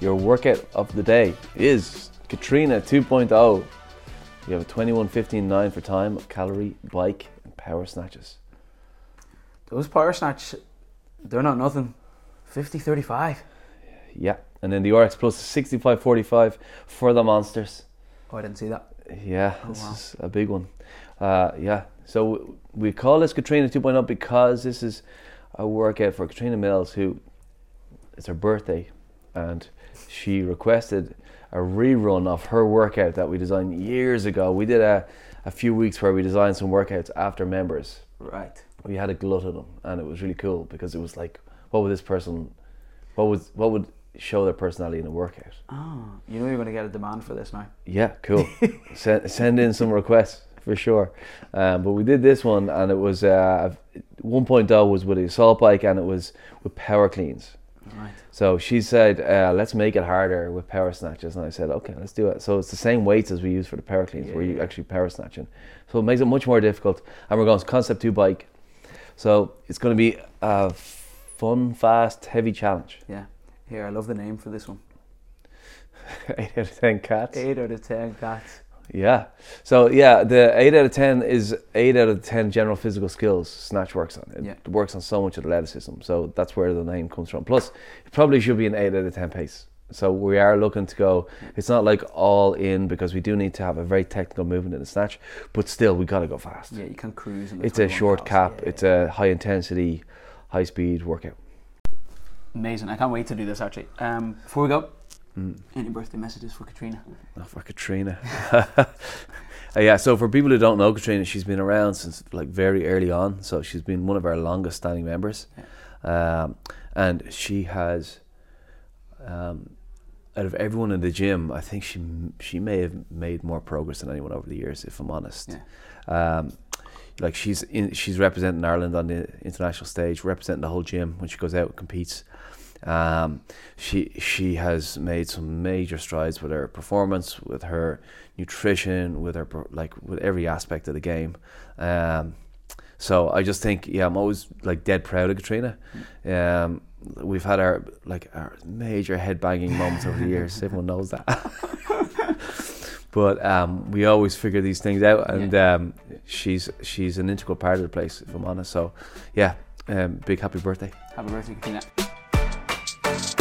your workout of the day is Katrina 2.0. You have a 21.15.9 for time, calorie, bike, and power snatches. Those power snatch, they're not nothing. 50 35. Yeah, and then the RX Plus is 65.45 for the monsters. Oh, I didn't see that. Yeah, Oh, this wow. is a big one. Uh, yeah, so we call this Katrina 2.0 because this is a workout for Katrina Mills, who it's her birthday, and she requested a rerun of her workout that we designed years ago. We did a, a few weeks where we designed some workouts after members. Right. We had a glut of them, and it was really cool because it was like, what would this person, what would what would show their personality in a workout? Oh, you know you're going to get a demand for this now. Yeah, cool. send, send in some requests for sure. Um, but we did this one, and it was uh, 1.0 was with a assault bike, and it was with power cleans. Right. So she said, uh, "Let's make it harder with power snatches," and I said, "Okay, let's do it." So it's the same weights as we use for the power cleans, where you Yeah. actually power snatching. So it makes it much more difficult. And we're going to concept two bike, so it's going to be a fun, fast, heavy challenge. Yeah. Here, I love the name for this one. Eight out of ten cats. 8 out of 10 cats. Yeah. So yeah, the eight out of ten is eight out of ten general physical skills Snatch works on. It Yeah. works on so much athleticism. So that's where the name comes from. Plus, it probably should be an eight out of ten pace. So we are looking to go. It's not like all in because we do need to have a very technical movement in the snatch, but still we got to go fast. Yeah, you can cruise. It's a short miles. cap. Yeah, It's a high intensity, high speed workout. Amazing. I can't wait to do this actually. Um, before we go, Mm. any birthday messages for Katrina? Oh, for Katrina. Uh, yeah, so for people who don't know Katrina, she's been around since like very early on. So she's been one of our longest standing members. Um, and she has, um, out of everyone in the gym, I think she she may have made more progress than anyone over the years, if I'm honest. Um, like she's in, she's representing Ireland on the international stage, representing the whole gym when she goes out and competes. Um, she she has made some major strides with her performance, with her nutrition, with her like with every aspect of the game. Um, so I just think yeah, I'm always like dead proud of Katrina. Um, we've had our like our major head banging moments over the years. Everyone knows that. but um, we always figure these things out, and um, she's she's an integral part of the place. If I'm honest, so yeah, um, big happy birthday. Happy birthday, Katrina you